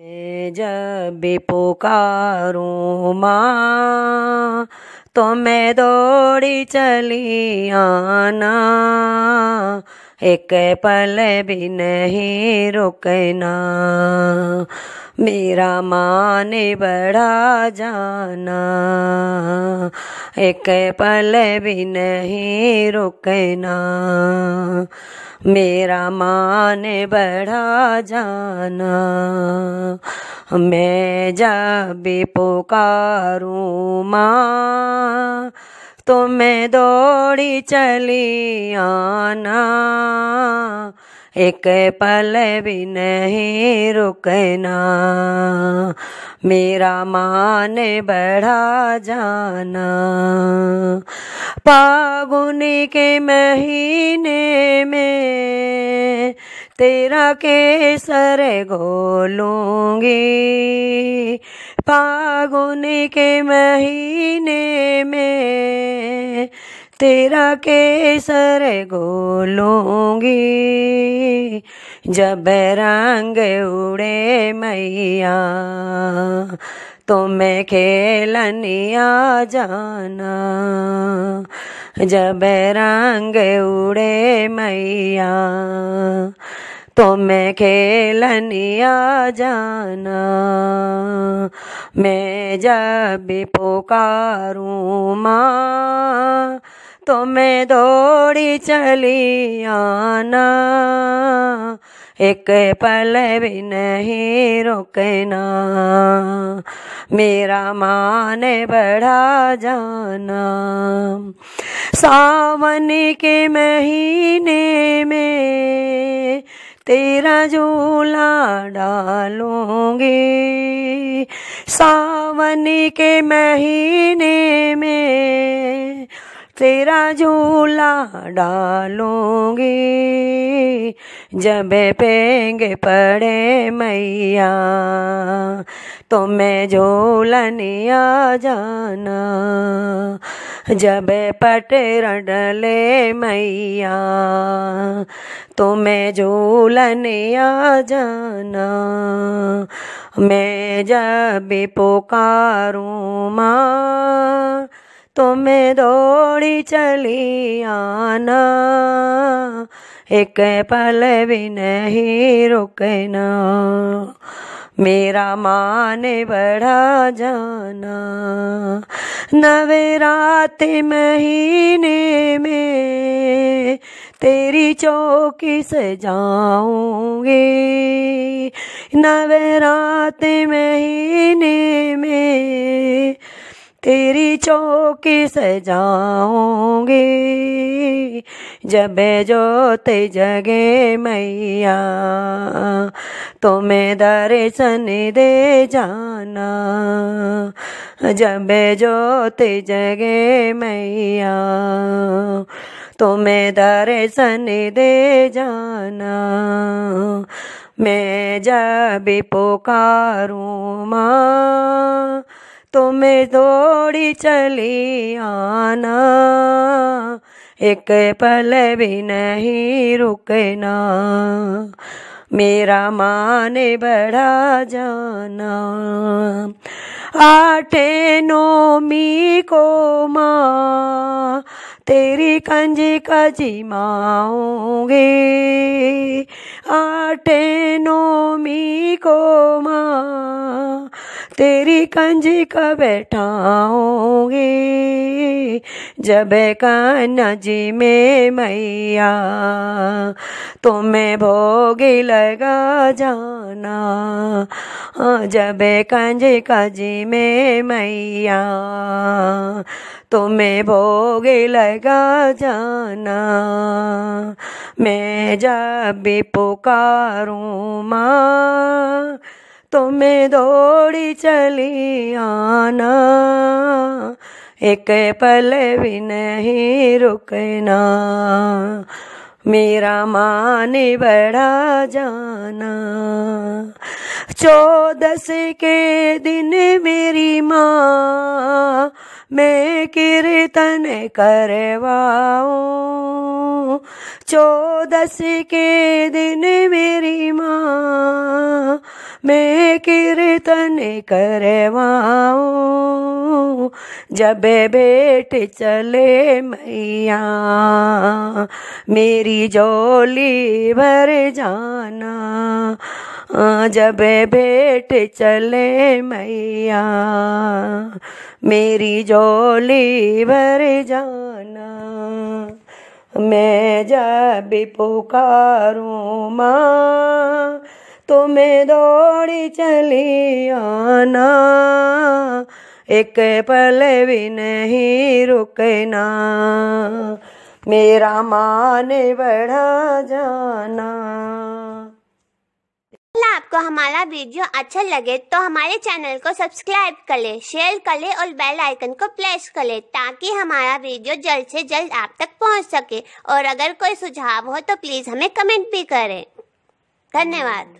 जब भी पुकारूं माँ तो मैं दौड़ी चली आना। एक पल भी नहीं रुकना। मेरा मान बढ़ा जाना। एक पल भी नहीं रुकना। मेरा मान बढ़ा जाना। मैं जब भी पुकारूं माँ तो मैं दौड़ी चली आना। एक पल भी नहीं रुकना। मेरा मान बढ़ा जाना। फागुन के महीने में तेरा केसर घोलूँगी फागुन के महीने में तेरा केसर घोलूँगी जब रंग उड़े मैया तो मैं खेलनिया जाना। जब रंग उड़े मैया तो मैं खेलनिया जाना। मैं जब भी पुकारूं माँ तो मैं दौड़ी चली आना। एक पल भी नहीं रुकना। मेरा मान बढ़ा जाना। सावन के महीने में तेरा झूला डालूँगी। सावन के महीने में तेरा झूला डालूँगी, जब पेंगे पड़े मैया तो मैं झूलनिया जाना। जब पटेर डले मैया तो मैं झूलनिया जाना। मैं जब पुकारूं माँ तो मैं दौड़ी चली आना। एक पल भी नहीं रुकना। मेरा मान बढ़ा जाना। नवरात महीने में तेरी चौकी सजाऊँगी। नवरात महीने में तेरी चौकी सजाऊँगी। जब जोत जगे मैया तो मैं दर्शन दे जाना। जब जोत जगे मैया तो मैं दर्शन दे जाना। मैं जब पुकारूं माँ तो मैं दौड़ी चली आना। एक पल भी नहीं रुकना। मेरा मान बढ़ा जाना। आठे नौमी को माँ, तेरी कंजी कजी माऊँगी। आठे नौमी को माँ तेरी कंजी का बैठाऊँगी जब कान्हा जी में मैया तो मैं भोगी लगा जाना। जब कंजी का जी में मैया तो मैं भोगे लगा जाना। मैं जब भी पुकारूं माँ तो मैं दौड़ी चली आना। एक पल भी नहीं रुकना। मेरा मान बड़ा जाना। चौदस के दिन मेरी माँ मैं कीर्तन करवाऊं। चौदस के दिन मेरी माँ मैं कीर्तन करवाऊं। जब बेट चले मैया, मेरी जोली भर जाना। जब बेट चले मैया, मेरी जोली भर जाना। मैं जब पुकारूं माँ, तुम्हें दौड़ी चली आना। एक पल भी नहीं रुकना। मेरा मान बढ़ा जाना। आपको हमारा वीडियो अच्छा लगे तो हमारे चैनल को सब्सक्राइब कर ले शेयर कर ले और बेल आइकन को प्रेस कर ले ताकि हमारा वीडियो जल्द से जल्द आप तक पहुँच सके। और अगर कोई सुझाव हो तो प्लीज़ हमें कमेंट भी करें। धन्यवाद।